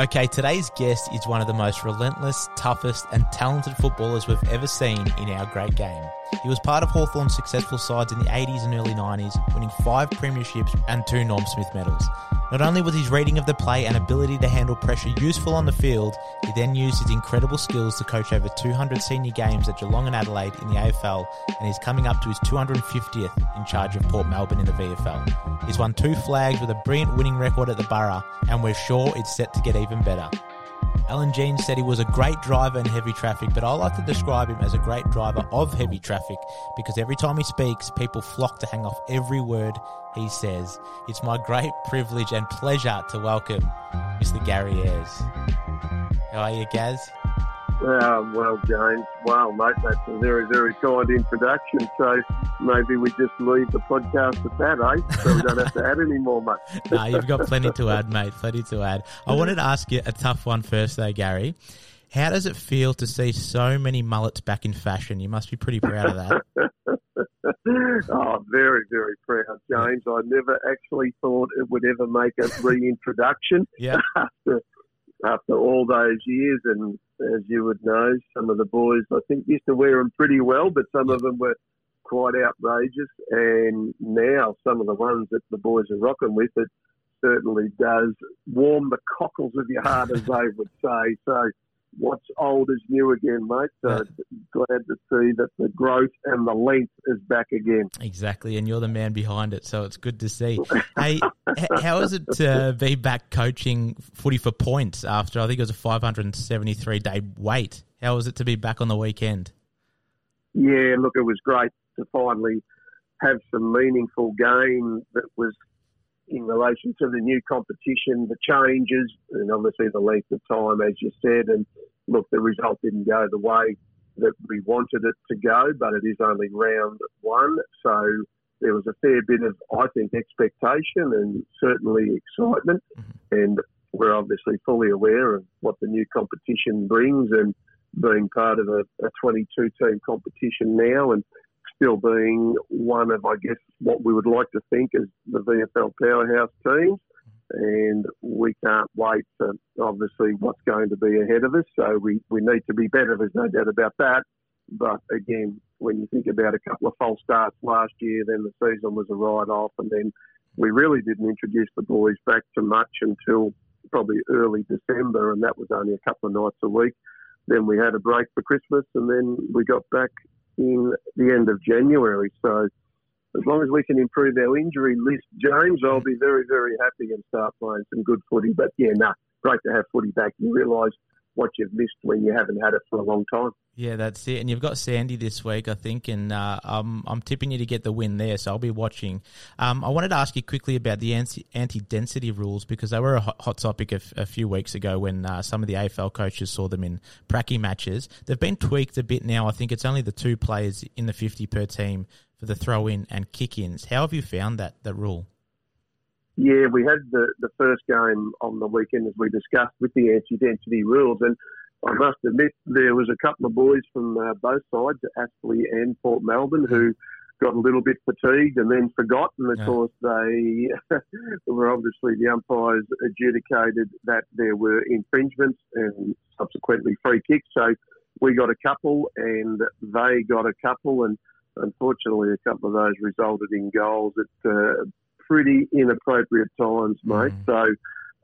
Okay, today's guest is one of the most relentless, toughest, and talented footballers we've ever seen in our great game. He was part of Hawthorn's successful sides in the 80s and early 90s, winning five premierships and two Norm Smith medals. Not only was his reading of the play and ability to handle pressure useful on the field, he then used his incredible skills to coach over 200 senior games at Geelong and Adelaide in the AFL, and he's coming up to his 250th in charge of Port Melbourne in the VFL. He's won two flags with a brilliant winning record at the Borough, and we're sure it's set to get even better. Alan Jeans said he was a great driver in heavy traffic, but I like to describe him as a great driver of heavy traffic because every time he speaks, people flock to hang off every word he says. It's my great privilege and pleasure to welcome Mr. Gary Ayres. How are you, Gaz? Uh, well, James, wow, mate, that's a very, very kind introduction. So maybe we just leave the podcast at that, eh? So we don't have to add any more, mate. no, you've got plenty to add, mate. Plenty to add. I wanted to ask you a tough one first, though, Gary. How does it feel to see so many mullets back in fashion? You must be pretty proud of that. oh, very, very proud, James. I never actually thought it would ever make a reintroduction yeah. after after all those years. And as you would know, some of the boys I think used to wear them pretty well, but some of them were quite outrageous. And now some of the ones that the boys are rocking with, it certainly does warm the cockles of your heart, as they would say. So what's old is new again, mate. So glad to see that the growth and the length is back again. Exactly, and you're the man behind it, so it's good to see. hey, how is it to be back coaching footy for points after I think it was a 573 day wait? How was it to be back on the weekend? Yeah, look, it was great to finally have some meaningful game that was in relation to the new competition, the changes, and obviously the length of time, as you said. And look, the result didn't go the way that we wanted it to go, but it is only round one. So there was a fair bit of, I think, expectation and certainly excitement. Mm-hmm. And we're obviously fully aware of what the new competition brings and being part of a, a 22 team competition now and still being one of, I guess, what we would like to think is the VFL powerhouse teams. And we can't wait for obviously what's going to be ahead of us. So we, we need to be better. There's no doubt about that. But again, when you think about a couple of false starts last year, then the season was a write off. And then we really didn't introduce the boys back to much until probably early December. And that was only a couple of nights a week. Then we had a break for Christmas and then we got back in the end of January. So as long as we can improve our injury list, James, I'll be very, very happy and start playing some good footy. But yeah, nah, great to have footy back. You realise what you've missed when you haven't had it for a long time. Yeah, that's it. And you've got Sandy this week, I think, and uh, I'm, I'm tipping you to get the win there, so I'll be watching. Um, I wanted to ask you quickly about the anti density rules because they were a hot topic a few weeks ago when uh, some of the AFL coaches saw them in pracky matches. They've been tweaked a bit now. I think it's only the two players in the 50 per team for the throw in and kick ins. How have you found that, that rule? Yeah, we had the, the first game on the weekend as we discussed with the anti density rules. And I must admit, there was a couple of boys from uh, both sides, Aspley and Port Melbourne, who got a little bit fatigued and then forgot. And of yeah. course, they were obviously the umpires adjudicated that there were infringements and subsequently free kicks. So we got a couple and they got a couple. And unfortunately, a couple of those resulted in goals at uh, pretty inappropriate times, mate. Mm. So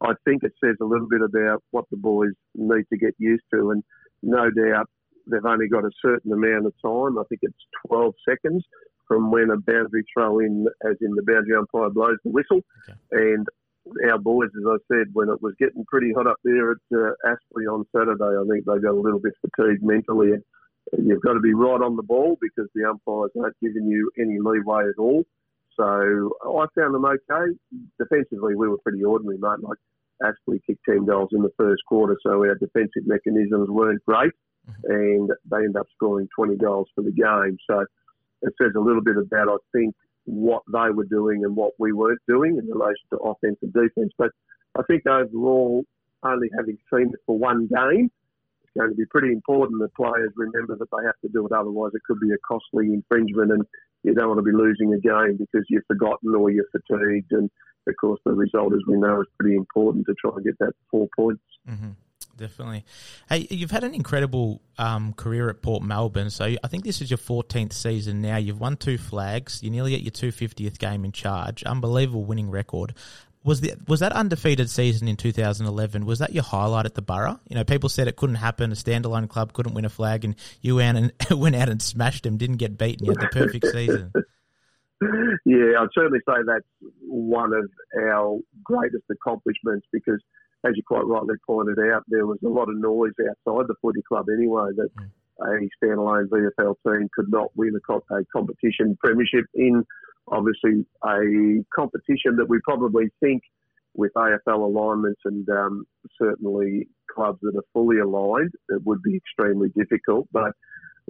I think it says a little bit about what the boys need to get used to. And no doubt they've only got a certain amount of time. I think it's 12 seconds from when a boundary throw in, as in the boundary umpire blows the whistle. Okay. And our boys, as I said, when it was getting pretty hot up there at uh, Aspley on Saturday, I think they got a little bit fatigued mentally. And you've got to be right on the ball because the umpires aren't giving you any leeway at all. So I found them okay. Defensively, we were pretty ordinary, mate. Like Aspley kicked 10 goals in the first quarter, so our defensive mechanisms weren't great, mm-hmm. and they ended up scoring 20 goals for the game. So it says a little bit about, I think, what they were doing and what we weren't doing in relation to offense and defense. But I think overall, only having seen it for one game, going to be pretty important that players remember that they have to do it. Otherwise, it could be a costly infringement, and you don't want to be losing a game because you've forgotten or you're fatigued. And of course, the result, as we know, is pretty important to try and get that four points. Mm-hmm. Definitely. Hey, you've had an incredible um, career at Port Melbourne. So I think this is your 14th season now. You've won two flags. You're nearly at your 250th game in charge. Unbelievable winning record. Was the was that undefeated season in 2011? Was that your highlight at the Borough? You know, people said it couldn't happen. A standalone club couldn't win a flag, and you went and went out and smashed them. Didn't get beaten. You had the perfect season. yeah, I'd certainly say that's one of our greatest accomplishments because as you quite rightly pointed out, there was a lot of noise outside the footy club anyway that mm. a standalone VFL team could not win a, a competition premiership in obviously a competition that we probably think with AFL alignments and um, certainly clubs that are fully aligned, it would be extremely difficult. But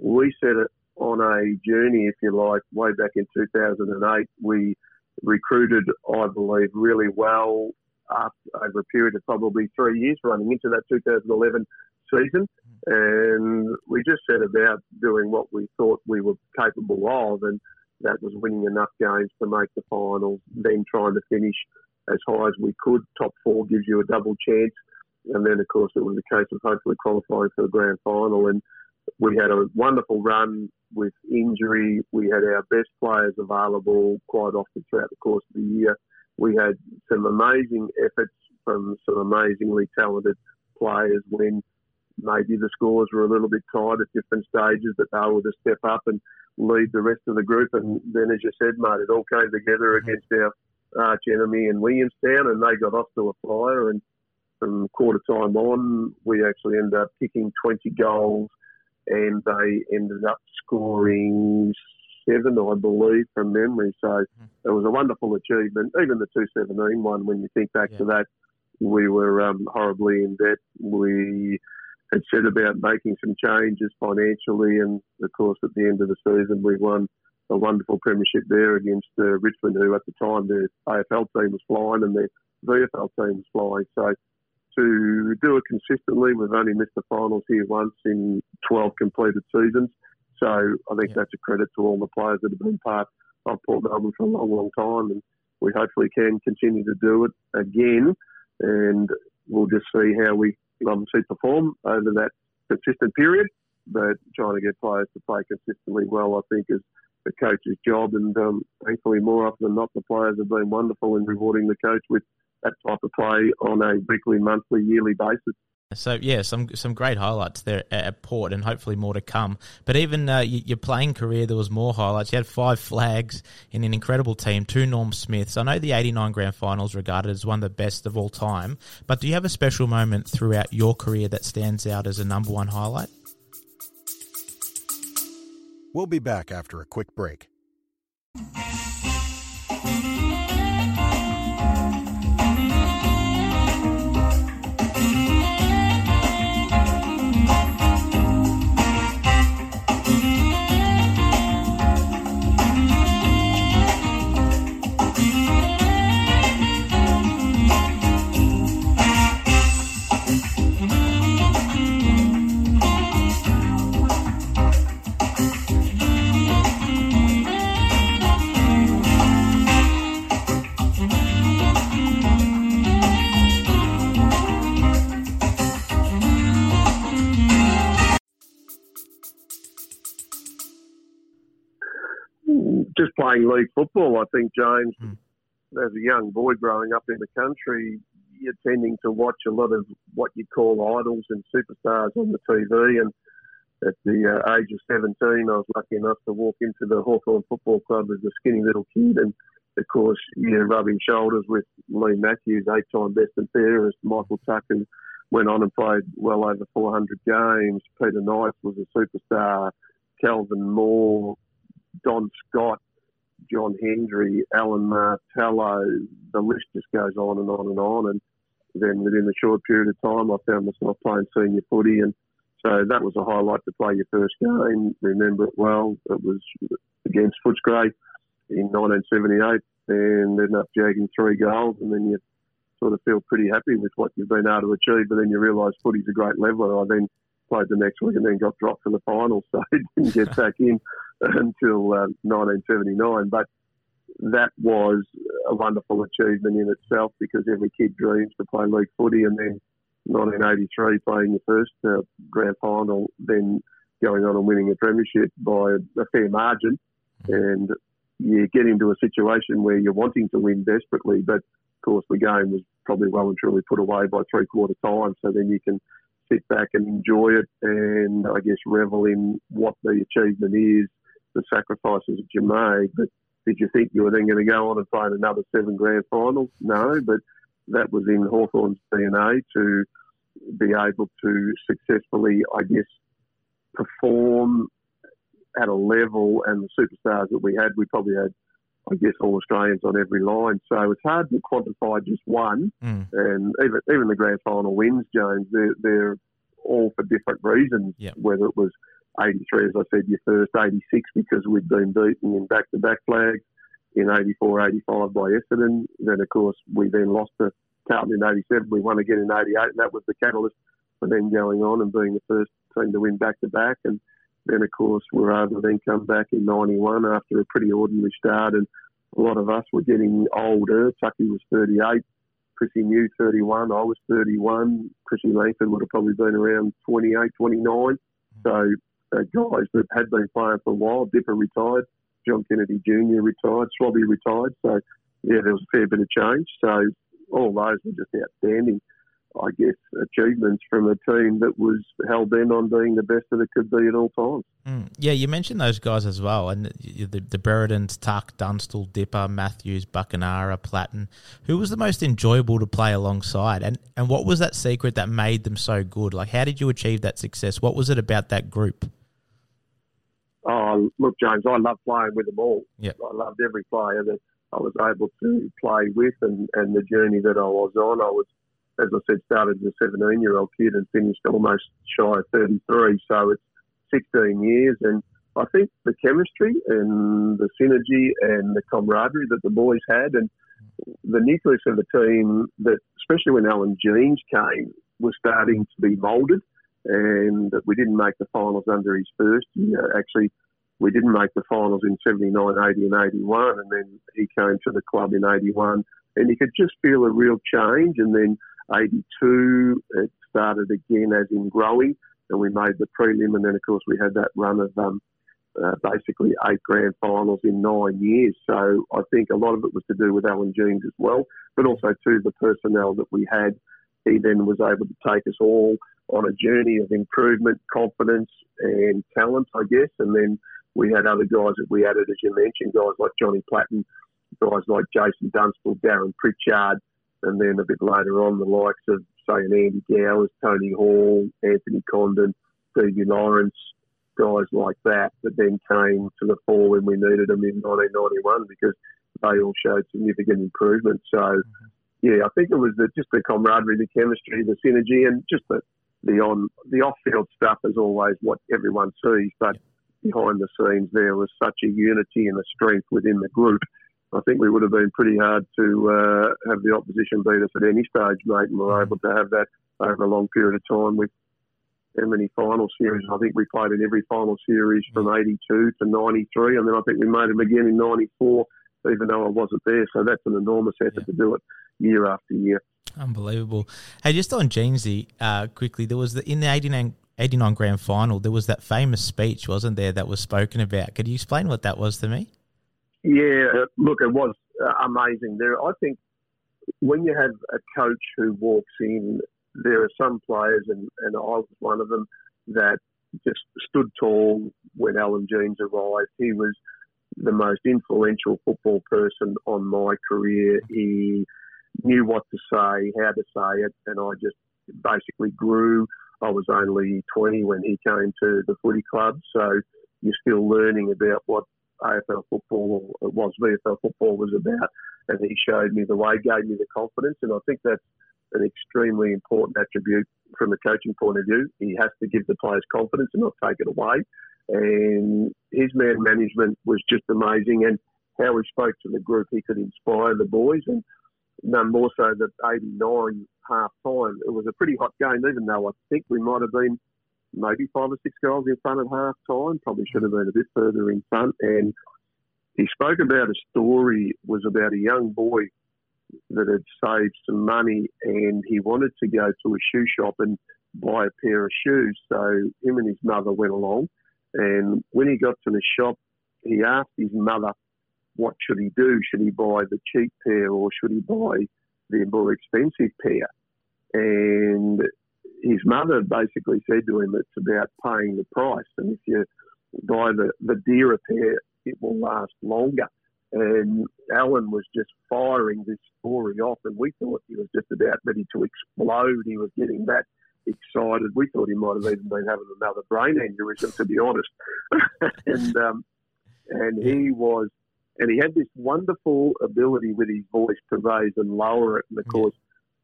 we set it on a journey, if you like, way back in 2008. We recruited, I believe, really well after, over a period of probably three years running into that 2011 season. And we just set about doing what we thought we were capable of. And that was winning enough games to make the finals, then trying to finish as high as we could. Top four gives you a double chance. And then, of course, it was a case of hopefully qualifying for the grand final. And we had a wonderful run with injury. We had our best players available quite often throughout the course of the year. We had some amazing efforts from some amazingly talented players when maybe the scores were a little bit tight at different stages, but they were to step up and lead the rest of the group. And then, as you said, mate, it all came together mm-hmm. against our arch enemy in Williamstown, and they got off to a flyer. And from quarter time on, we actually ended up kicking 20 goals, and they ended up scoring seven, I believe, from memory. So mm-hmm. it was a wonderful achievement. Even the 217 one, when you think back yeah. to that, we were um, horribly in debt. We had said about making some changes financially, and of course, at the end of the season, we won a wonderful premiership there against uh, Richmond, who at the time their AFL team was flying and their VFL team was flying. So to do it consistently, we've only missed the finals here once in 12 completed seasons. So I think yeah. that's a credit to all the players that have been part of Port Melbourne for a long, long time, and we hopefully can continue to do it again. And we'll just see how we obviously perform over that consistent period. But trying to get players to play consistently well, I think, is the coach's job. And um, thankfully, more often than not, the players have been wonderful in rewarding the coach with that type of play on a weekly, monthly, yearly basis. So yeah, some some great highlights there at Port, and hopefully more to come. But even uh, your playing career, there was more highlights. You had five flags in an incredible team, two Norm Smiths. I know the '89 Grand Finals regarded as one of the best of all time. But do you have a special moment throughout your career that stands out as a number one highlight? We'll be back after a quick break. Playing league football, I think, James, mm. as a young boy growing up in the country, you're tending to watch a lot of what you call idols and superstars on the TV. And at the uh, age of 17, I was lucky enough to walk into the Hawthorn Football Club as a skinny little kid. And of course, you're rubbing shoulders with Leigh Matthews, eight time best and fairest, Michael Tucker went on and played well over 400 games. Peter Knight was a superstar. Kelvin Moore, Don Scott, John Hendry, Alan Martello, the list just goes on and on and on. And then within a short period of time, I found myself playing senior footy. And so that was a highlight to play your first game. Remember it well. It was against Footscray in 1978 and ended up jagging three goals. And then you sort of feel pretty happy with what you've been able to achieve. But then you realise footy's a great leveler. I then played the next week and then got dropped for the final, so didn't get back in until uh, 1979. But that was a wonderful achievement in itself because every kid dreams to play league footy, and then 1983 playing your first uh, grand final, then going on and winning a premiership by a fair margin, and you get into a situation where you're wanting to win desperately, but of course the game was probably well and truly put away by three quarter time. So then you can sit back and enjoy it, and I guess revel in what the achievement is, the sacrifices that you made. But did you think you were then going to go on and play another seven grand finals? No, but that was in Hawthorn's DNA to be able to successfully, I guess, perform at a level and the superstars that we had, we probably had, I guess, all Australians on every line. So it's hard to quantify just one. Mm. And even even the grand final wins, Jones, they're, they're all for different reasons. Yep. Whether it was 83, as I said, your first 86 because we'd been beaten in back-to-back flags in 84, 85 by Essendon. Then, of course, we then lost to Carlton in 87. We won again in 88, and that was the catalyst for then going on and being the first team to win back-to-back. And then, of course, we were able to then come back in 91 after a pretty ordinary start. And a lot of us were getting older. Tucky was 38. Chrissy Mew, 31. I was 31. Chrissy Langford would have probably been around 28, 29. So uh, guys that had been playing for a while. Dipper retired. John Kennedy Jr. retired. Swabby retired. So, yeah, there was a fair bit of change. So all those were just outstanding. I guess, achievements from a team that was hell bent on being the best that it could be at all times. Mm. Yeah, you mentioned those guys as well, and the, the, the Breretons, Tuck, Dunstall, Dipper, Matthews, Buckenara, Platten. Who was the most enjoyable to play alongside, and and what was that secret that made them so good? Like, how did you achieve that success? What was it about that group? Oh, look, James, I love playing with them all. Yep. I loved every player that I was able to play with, and, and the journey that I was on. I was as I said, started as a 17 year old kid and finished almost shy of 33. So it's 16 years. And I think the chemistry and the synergy and the camaraderie that the boys had and the nucleus of the team that, especially when Alan Jeans came, was starting to be moulded. And we didn't make the finals under his first year. Actually, we didn't make the finals in 79, 80, and 81. And then he came to the club in 81. And you could just feel a real change. And then 82, it started again as in growing, and we made the prelim, and then of course we had that run of um, uh, basically eight grand finals in nine years. So I think a lot of it was to do with Alan Jeans as well, but also to the personnel that we had. He then was able to take us all on a journey of improvement, confidence, and talent, I guess. And then we had other guys that we added, as you mentioned, guys like Johnny Platten, guys like Jason Dunstall, Darren Pritchard, and then a bit later on, the likes of, say, an Andy Gowers, Tony Hall, Anthony Condon, Stevie Lawrence, guys like that that then came to the fore when we needed them in 1991 because they all showed significant improvement. So, mm-hmm. yeah, I think it was the, just the camaraderie, the chemistry, the synergy, and just the the on the off field stuff is always what everyone sees, but behind the scenes there was such a unity and a strength within the group I think we would have been pretty hard to uh, have the opposition beat us at any stage, mate, and we were able to have that over a long period of time with how many final series. I think we played in every final series from 82 to 93, and then I think we made them again in 94, even though I wasn't there. So that's an enormous effort yeah. to do it year after year. Unbelievable. Hey, just on Jeansy, uh, quickly, there was the, in the 89, 89 grand final, there was that famous speech, wasn't there, that was spoken about. Could you explain what that was to me? Yeah, look, it was uh, amazing. There, I think when you have a coach who walks in, there are some players, and, and I was one of them, that just stood tall when Alan Jeans arrived. He was the most influential football person on my career. He knew what to say, how to say it, and I just basically grew. I was only 20 when he came to the footy club, so you're still learning about what AFL football was VFL football was about. And he showed me the way, gave me the confidence. And I think that's an extremely important attribute from a coaching point of view. He has to give the players confidence and not take it away. And his man management was just amazing. And how he spoke to the group, he could inspire the boys. And none more so that 89 half time, it was a pretty hot game, even though I think we might have been maybe five or six goals in front at half time. Probably should have been a bit further in front. And he spoke about a story was about a young boy that had saved some money and he wanted to go to a shoe shop and buy a pair of shoes. So him and his mother went along. And when he got to the shop, he asked his mother, what should he do? Should he buy the cheap pair or should he buy the more expensive pair? And his mother basically said to him, it's about paying the price. And if you buy the, the dearer pair, it will last longer. And Alan was just firing this story off, and we thought he was just about ready to explode. He was getting that excited. We thought he might have even been having another brain aneurysm, to be honest. and um, and he was, and he had this wonderful ability with his voice to raise and lower it. And of course,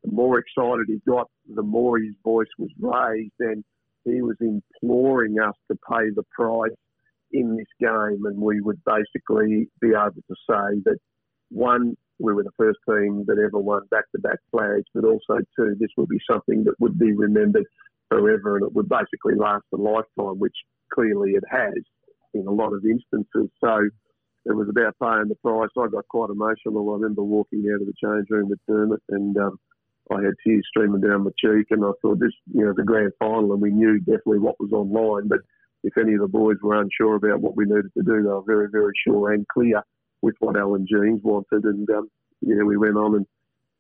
the more excited he got, the more his voice was raised, and he was imploring us to pay the price in this game, and we would basically be able to say that one, we were the first team that ever won back-to-back flags, but also two, this would be something that would be remembered forever, and it would basically last a lifetime, which clearly it has in a lot of instances. So it was about paying the price. I got quite emotional. I remember walking out of the change room with Dermott, and um, I had tears streaming down my cheek, and I thought this, you know, the grand final, and we knew definitely what was online, but if any of the boys were unsure about what we needed to do, they were very, very sure and clear with what Alan Jeans wanted. And um, yeah, we went on and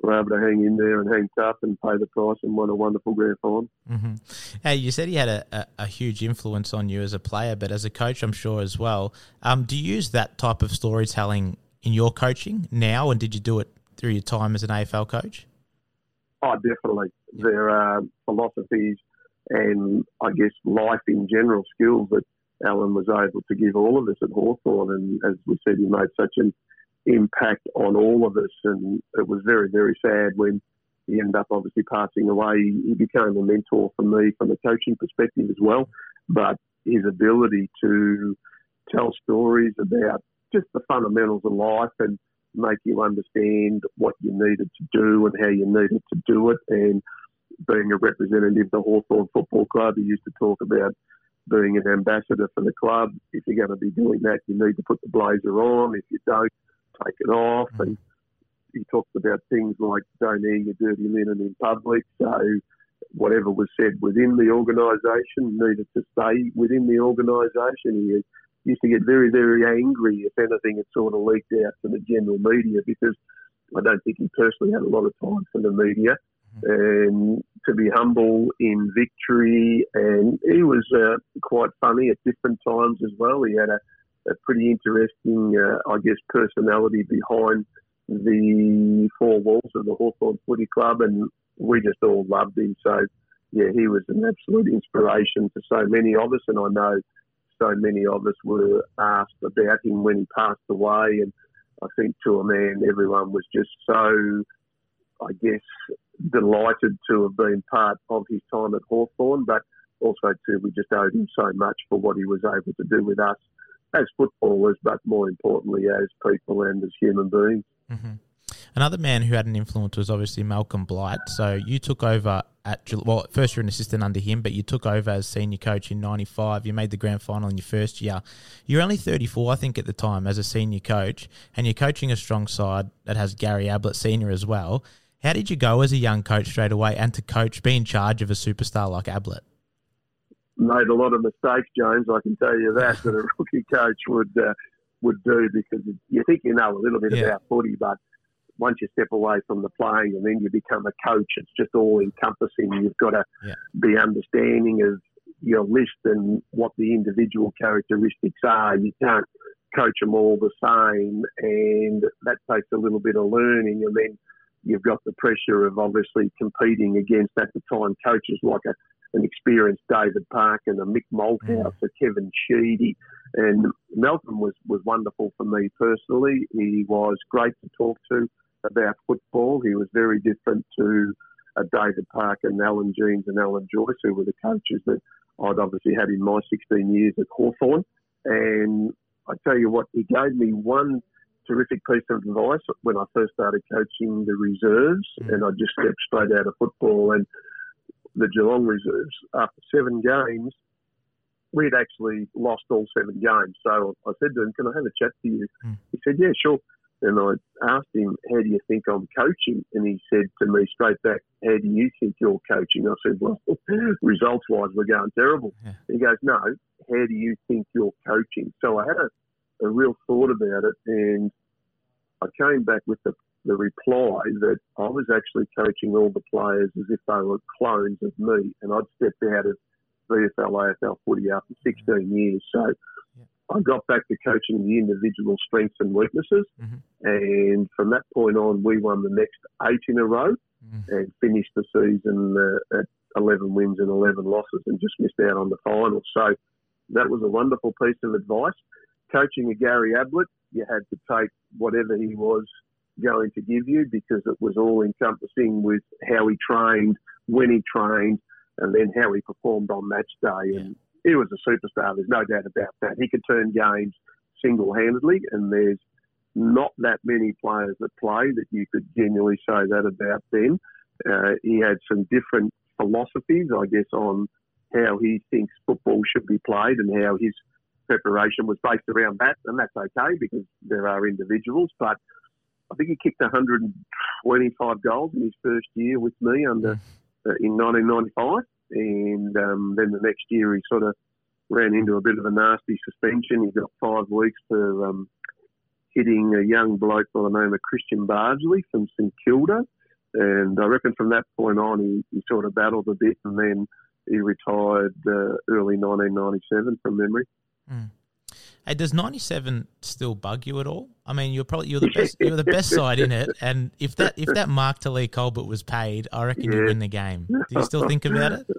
were able to hang in there and hang tough and pay the price and won a wonderful grand final. Mm-hmm. Hey, you said he had a, a, a, huge influence on you as a player, but as a coach, I'm sure as well. Um, do you use that type of storytelling in your coaching now, and did you do it through your time as an AFL coach? Oh, definitely. There are philosophies and I guess life in general skills that Alan was able to give all of us at Hawthorn. And as we said, he made such an impact on all of us. And it was very, very sad when he ended up obviously passing away. He became a mentor for me from a coaching perspective as well. But his ability to tell stories about just the fundamentals of life and make you understand what you needed to do and how you needed to do it and being a representative of the Hawthorn Football Club. He used to talk about being an ambassador for the club. If you're going to be doing that, you need to put the blazer on. If you don't, take it off. Mm-hmm. And he talked about things like don't air your dirty linen in public. So whatever was said within the organisation needed to stay within the organisation. He used to get very, very angry if anything had sort of leaked out to the general media because I don't think he personally had a lot of time for the media and to be humble in victory. And he was uh, quite funny at different times as well. He had a, a pretty interesting, uh, I guess, personality behind the four walls of the Hawthorn Footy Club, and we just all loved him. So, yeah, he was an absolute inspiration to so many of us, and I know so many of us were asked about him when he passed away, and I think to a man, everyone was just so, I guess, delighted to have been part of his time at Hawthorn, but also too we just owed him so much for what he was able to do with us as footballers, but more importantly as people and as human beings. Mm-hmm. Another man who had an influence was obviously Malcolm Blight. So you took over at well, first you're an assistant under him, but you took over as senior coach in '95. You made the grand final in your first year. You're only 34, I think, at the time as a senior coach, and you're coaching a strong side that has Gary Ablett senior as well. How did you go as a young coach straight away and to coach, be in charge of a superstar like Ablett? Made a lot of mistakes, James. I can tell you that that a rookie coach would uh, would do because you think you know a little bit yeah. about footy, but once you step away from the playing and then you become a coach, it's just all encompassing. You've got to yeah. be understanding of your list and what the individual characteristics are. You can't coach them all the same, and that takes a little bit of learning. And then you've got the pressure of obviously competing against at the time coaches like a, an experienced David Parkin a Mick Malthouse, mm. a Kevin Sheedy. And Malcolm was, was wonderful for me personally. He was great to talk to about football. He was very different to uh, David Parkin Alan Jeans and Alan Joyce, who were the coaches that I'd obviously had in my 16 years at Hawthorn. And I tell you what, he gave me one terrific piece of advice when I first started coaching the reserves, mm. and I just stepped straight out of football. And the Geelong reserves, after seven games, we'd actually lost all seven games. So I said to him, "Can I have a chat to you?" Mm. He said, "Yeah, sure." And I asked him, "How do you think I'm coaching?" And he said to me straight back, "How do you think you're coaching?" I said, "Well, results-wise, we're going terrible." Yeah. He goes, "No, how do you think you're coaching?" So I had a, a real thought about it, and I came back with the the reply that I was actually coaching all the players as if they were clones of me, and I'd stepped out of VFL AFL footy after 16 years. So. I got back to coaching the individual strengths and weaknesses, Mhm. and from that point on, we won the next eight in a row Mm. and finished the season uh, at 11 wins and 11 losses, and just missed out on the final. So that was a wonderful piece of advice. Coaching a Gary Ablett, you had to take whatever he was going to give you because it was all encompassing with how he trained, when he trained, and then how he performed on match day. And he was a superstar. There's no doubt about that. He could turn games single-handedly, and there's not that many players that play that you could genuinely say that about them. Uh, he had some different philosophies, I guess, on how he thinks football should be played and how his preparation was based around that, and that's okay because there are individuals. But I think he kicked 125 goals in his first year with me under uh, in 1995, and um, then the next year he sort of ran into a bit of a nasty suspension. He got five weeks for um, hitting a young bloke by the name of Christian Bardsley from St Kilda, and I reckon from that point on he, he sort of battled a bit, and then he retired uh, early 1997 from memory. Hey, does ninety seven still bug you at all? I mean, you're probably you're the best you're the best side in it, and if that if that Mark to Leigh Colbert was paid, I reckon you Yeah. win the game. Do you still think about it?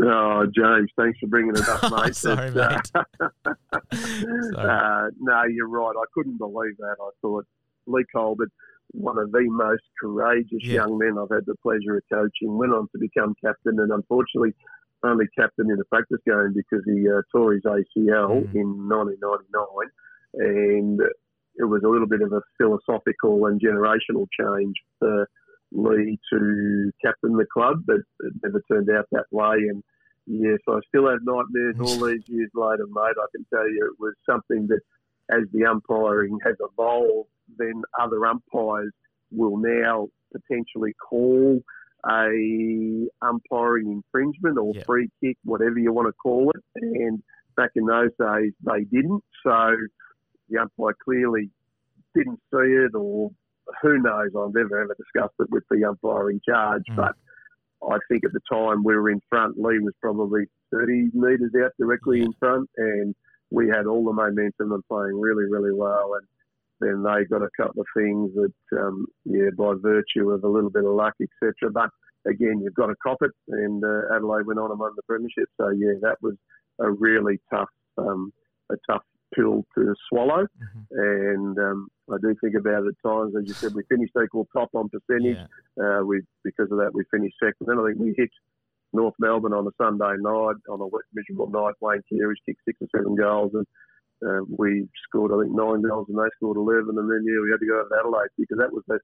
Oh, James, thanks for bringing it up, mate. Sorry, It's, uh, Sorry. uh, no, you're right. I couldn't believe that. I thought Leigh Colbert, one of the most courageous Yeah. young men I've had the pleasure of coaching, went on to become captain, and unfortunately, only captain in a practice game because he uh, tore his ACL Mm. in 1999, and it was a little bit of a philosophical and generational change for Leigh to captain the club, but it never turned out that way. And yes, I still have nightmares all these years later, mate. I can tell you it was something that, as the umpiring has evolved, then other umpires will now potentially call a umpiring infringement or Yep. free kick, whatever you want to call it. And back in those days, they didn't. So the umpire clearly didn't see it, or who knows? I've never ever discussed it with the umpire in charge, Mm. but I think at the time we were in front. Leigh was probably 30 metres out directly in front, and we had all the momentum and playing really, really well. And then they got a couple of things that, um, yeah, by virtue of a little bit of luck, etc. But again, you've got to cop it, and uh, Adelaide went on and won the premiership. So yeah, that was a really tough, um, a tough pill to swallow. Mhm. And um, I do think about it at times. As you said, we finished equal top on percentage. Yeah. Uh, we because of that we finished second. Then I think we hit North Melbourne on a Sunday night on a miserable night. Wayne Carey's kicked six or seven goals, and uh, we scored I think nine goals, and they scored eleven. And then yeah, we had to go to Adelaide because that was the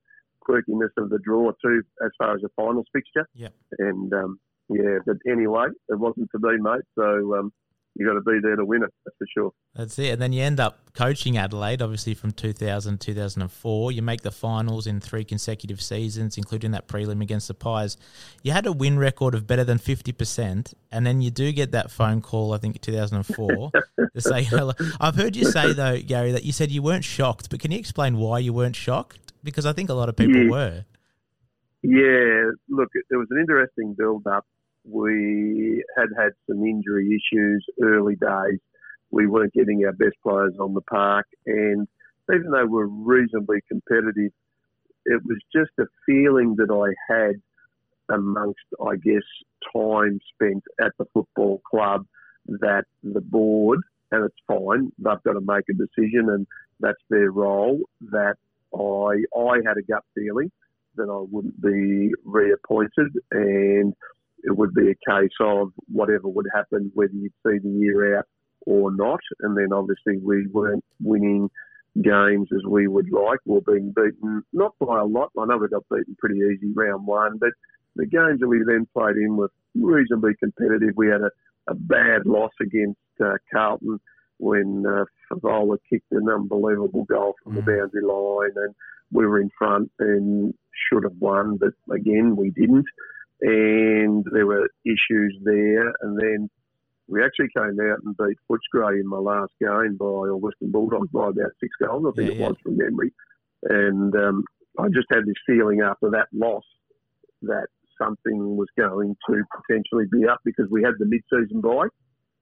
quirkiness of the draw too, as far as the finals fixture. Yep. And um, yeah, but anyway, it wasn't to be, mate. So um, you got to be there to win it. That's for sure. That's it. And then you end up coaching Adelaide, obviously from 2000 2004. You make the finals in three consecutive seasons, including that prelim against the Pies. You had a win record of better than 50%, and then you do get that phone call, I think, 2004 to say, hello. I've heard you say, though, Gary, that you said you weren't shocked, but can you explain why you weren't shocked? Because I think a lot of people Yeah. were. Yeah, look, it was an interesting build up. We had had some injury issues early days. We weren't getting our best players on the park, and even though we're reasonably competitive, it was just a feeling that I had amongst, I guess, time spent at the football club that the board, and it's fine, they've got to make a decision, and that's their role. That I I had a gut feeling that I wouldn't be reappointed, and it would be a case of whatever would happen, whether you'd see the year out or not. And then obviously we weren't winning games as we would like. We were being beaten not by a lot. I know we got beaten pretty easy round one, but the games that we then played in were reasonably competitive. We had a, a bad loss against uh, Carlton when uh, Fevola kicked an unbelievable goal from mm. the boundary line, and we were in front and should have won, but again we didn't. And there were issues there, and then we actually came out and beat Footscray in my last game by or Western Bulldogs by about six goals, I think yeah, it was from memory. And um, I just had this feeling after that loss that something was going to potentially be up because we had the mid-season bye.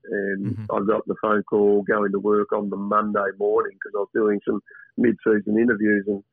And mm-hmm. I got the phone call going to work on the Monday morning because I was doing some mid-season interviews and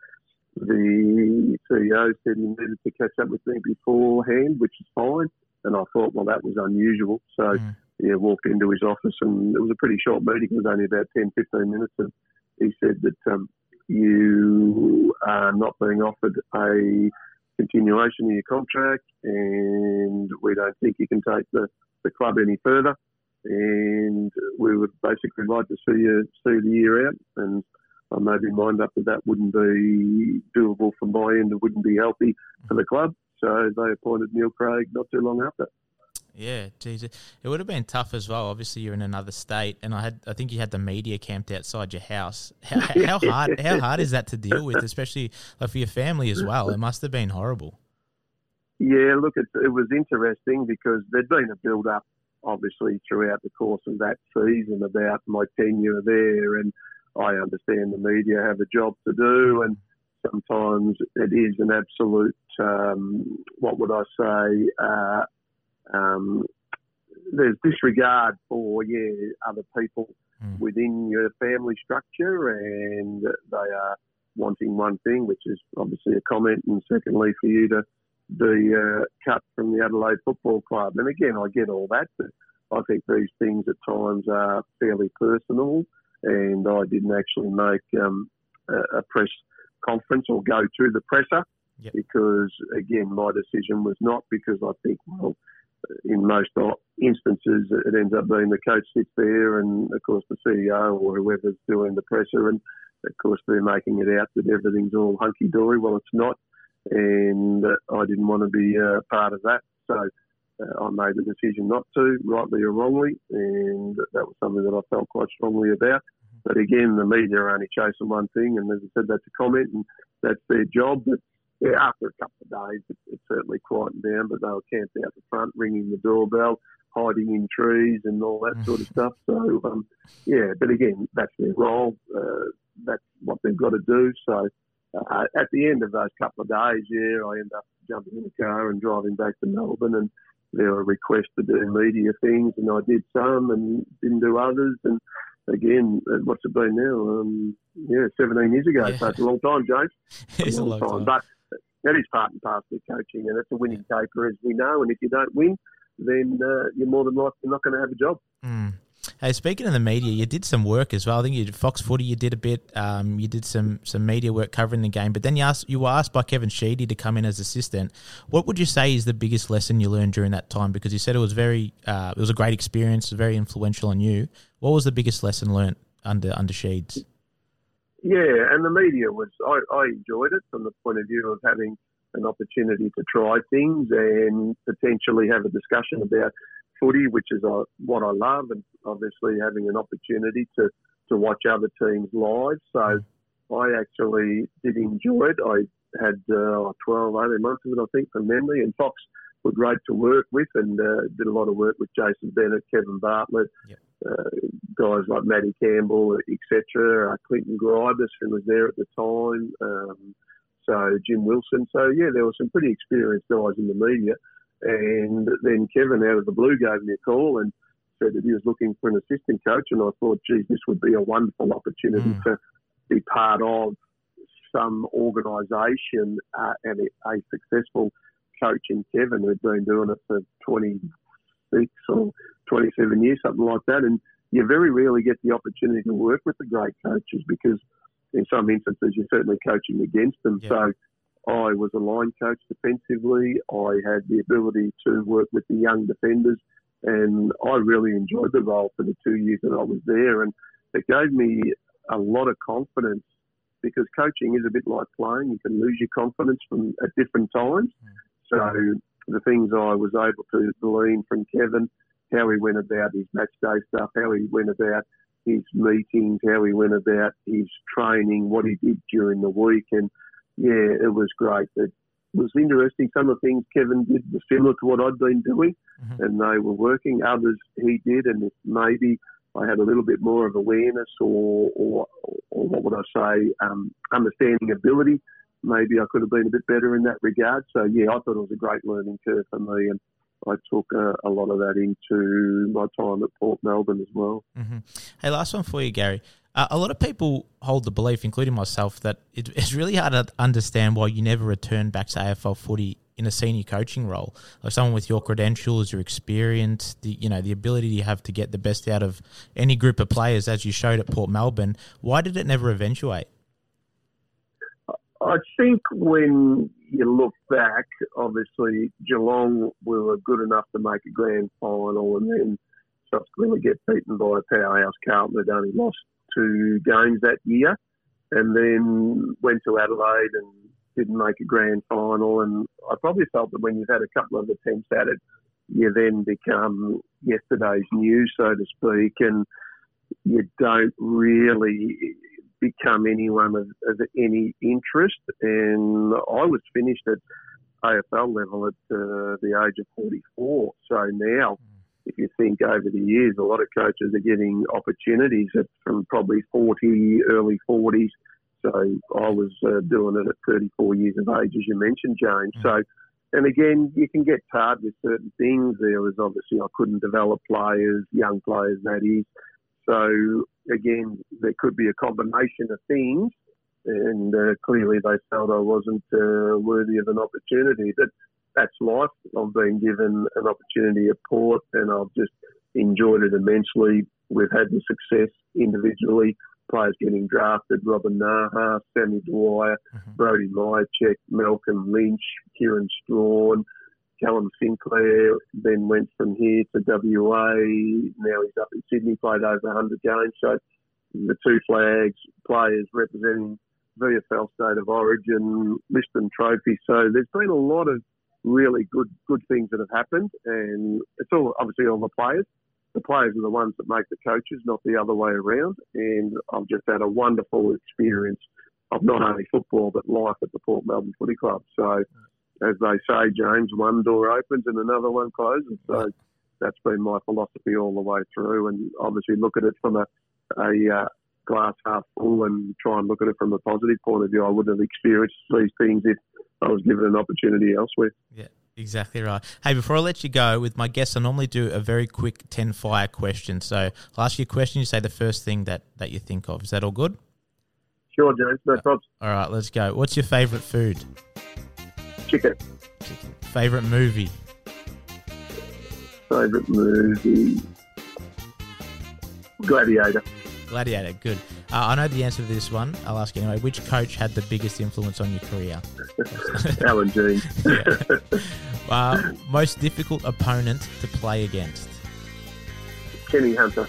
the CEO said he needed to catch up with me beforehand, which is fine. And I thought, well, that was unusual. So, mm. yeah, walked into his office and it was a pretty short meeting. It was only about 10, 15 minutes. And he said that um, you are not being offered a continuation of your contract and we don't think you can take the, the club any further. And we would basically like to see you see the year out. And I made my mind up that that wouldn't be doable from my end. It wouldn't be healthy for the club. So they appointed Neil Craig not too long after. Yeah, geez, it would have been tough as well. Obviously, you're in another state, and I had, I think you had the media camped outside your house. How, how hard, how hard is that to deal with, especially like for your family as well? It must have been horrible. Yeah, look, it, it was interesting because there'd been a build up, obviously, throughout the course of that season about my tenure there, and I understand the media have a job to do, and sometimes it is an absolute, um, what would I say, uh, um, there's disregard for yeah other people mm. within your family structure, and they are wanting one thing, which is obviously a comment, and secondly for you to be uh, cut from the Adelaide Football Club. And again, I get all that, but I think these things at times are fairly personal, and I didn't actually make um, a, press conference or go to the presser. Yep. Because again, my decision was not because I think, well, in most instances, it ends up being the coach sits there, and of course the CEO or whoever's doing the presser, and of course they're making it out that everything's all hunky dory. Well, it's not, and I didn't want to be uh, part of that, so uh, I made the decision not to, rightly or wrongly, and that was something that I felt quite strongly about. But again, the media are only chasing one thing, and as I said, that's a comment, and that's their job. But yeah, after a couple of days, it, it certainly quietened down, but they were camped out the front, ringing the doorbell, hiding in trees, and all that sort of stuff. So, um, yeah, but again, that's their role. Uh, that's what they've got to do. So, uh, at the end of those couple of days, yeah, I end up jumping in the car and driving back to Melbourne, and there were requests to do media things, and I did some and didn't do others, and again, uh, what's it been now? Um, yeah, 17 years ago. Yeah. So it's a long time, James. it's a long, a long time. time. But that is part and parcel of coaching, and it's a winning caper, as we know. And if you don't win, then uh, you're more than likely not going to have a job. Mm. Hey, speaking of the media, you did some work as well. I think you did Fox Footy. You did a bit. Um, you did some some media work covering the game. But then you asked, you were asked by Kevin Sheedy to come in as assistant. What would you say is the biggest lesson you learned during that time? Because you said it was very, uh, it was a great experience, very influential on you. What was the biggest lesson learned under under Sheeds? Yeah, and the media was, I, I enjoyed it from the point of view of having an opportunity to try things and potentially have a discussion about footy, which is uh, what I love, and obviously having an opportunity to, to watch other teams live. So I actually did enjoy it. I had uh, 12, 18 months of it, I think, from memory, and Fox were great to work with and uh, did a lot of work with Jason Bennett, Kevin Bartlett, yep. uh, guys like Matty Campbell, etc., uh, Clinton Grybas, who was there at the time, um, so Jim Wilson. So, yeah, there were some pretty experienced guys in the media. And then Kevin, out of the blue, gave me a call and said that he was looking for an assistant coach. And I thought, geez, this would be a wonderful opportunity mm. to be part of some organisation uh, and a, a successful coaching Kevin, who'd been doing it for 26 or 27 years, something like that. And you very rarely get the opportunity to work with the great coaches because in some instances you're certainly coaching against them. Yeah. So I was a line coach defensively. I had the ability to work with the young defenders, and I really enjoyed the role for the two years that I was there. And it gave me a lot of confidence because coaching is a bit like playing. You can lose your confidence from at different times. Mm. So the things I was able to glean from Kevin, how he went about his match day stuff, how he went about his meetings, how he went about his training, what he did during the week, and yeah, it was great. It was interesting. Some of the things Kevin did were similar to what I'd been doing, mm-hmm. and they were working. Others he did, and maybe I had a little bit more of awareness or, or, or what would I say, um, understanding ability. Maybe I could have been a bit better in that regard. So yeah, I thought it was a great learning curve for me, and I took a, a lot of that into my time at Port Melbourne as well. Mm-hmm. Hey, last one for you, Gary. Uh, a lot of people hold the belief, including myself, that it, it's really hard to understand why you never returned back to AFL footy in a senior coaching role, like someone with your credentials, your experience, the you know the ability you have to get the best out of any group of players, as you showed at Port Melbourne. Why did it never eventuate? I think when you look back, obviously Geelong were good enough to make a grand final, and then subsequently get beaten by a powerhouse Carlton that only lost two games that year, and then went to Adelaide and didn't make a grand final. And I probably felt that when you've had a couple of attempts at it, you then become yesterday's news, so to speak, and you don't really become anyone of, of any interest. And I was finished at AFL level at uh, the age of 44. So now, if you think over the years, a lot of coaches are getting opportunities at, from probably 40, early 40s so I was uh, doing it at 34 years of age, as you mentioned, James. Mm. So, and again, you can get tarred with certain things. There was obviously I couldn't develop players, young players, that is. So again, there could be a combination of things, and uh, clearly they felt I wasn't uh, worthy of an opportunity. But that's life. I've been given an opportunity at Port, and I've just enjoyed it immensely. We've had the success individually players getting drafted, Robin Nahas, Sammy Dwyer, mm-hmm. Brody Mihocek, Malcolm Lynch, Kieran Strawn, Callum Sinclair, then went from here to WA. Now he's up in Sydney, played over 100 games. So the two flags, players representing VFL State of Origin, Liston Trophy. So there's been a lot of really good good things that have happened, and it's all obviously all the players the players are the ones that make the coaches, not the other way around. And I've just had a wonderful experience of not only football but life at the Port Melbourne Footy Club. So, as they say, James, one door opens and another one closes. So that's been my philosophy all the way through. And obviously, look at it from a, a uh, glass half full and try and look at it from a positive point of view. I wouldn't have experienced these things if I was given an opportunity elsewhere. Yeah. Exactly right. Hey, before I let you go, with my guests, I normally do a very quick 10 fire question. So I'll ask you a question. You say the first thing that, that you think of. Is that all good? Sure, James. No problems. All right, let's go. What's your favourite food? Chicken. Chicken. Favourite movie? Favourite movie? Gladiator. Gladiator, good. Uh, I know the answer to this one. I'll ask you anyway. Which coach had the biggest influence on your career? Allan Jeans. uh, most difficult opponent to play against? Kenny Hunter.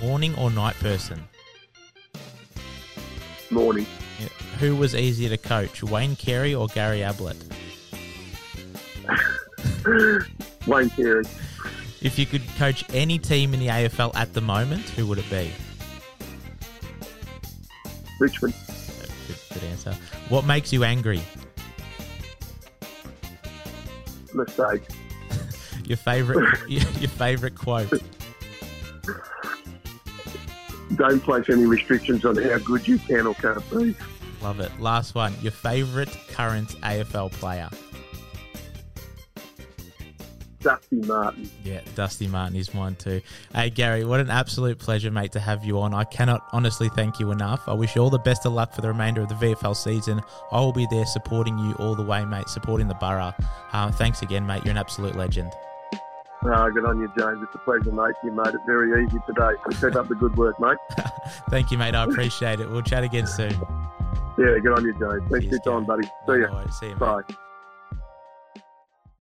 Morning or night person? Morning. Yeah. Who was easier to coach, Wayne Carey or Gary Ablett? Wayne Carey. If you could coach any team in the AFL at the moment, who would it be? Richmond. Good, good answer. What makes you angry? Mistake. your favorite, your favorite quote. Don't place any restrictions on how good you can or can't be. Love it. Last one. Your favorite current AFL player. Dusty Martin. Yeah, Dusty Martin is mine too. Hey, Gary, what an absolute pleasure, mate, to have you on. I cannot honestly thank you enough. I wish you all the best of luck for the remainder of the VFL season. I will be there supporting you all the way, mate, supporting the borough. Thanks again, mate. You're an absolute legend. Oh, good on you, James. It's a pleasure, mate. You made it very easy today. So keep up the good work, mate. Thank you, mate. I appreciate it. We'll chat again soon. Yeah, good on you, James. Thanks for your time, buddy. See you. See you, Bye. Mate.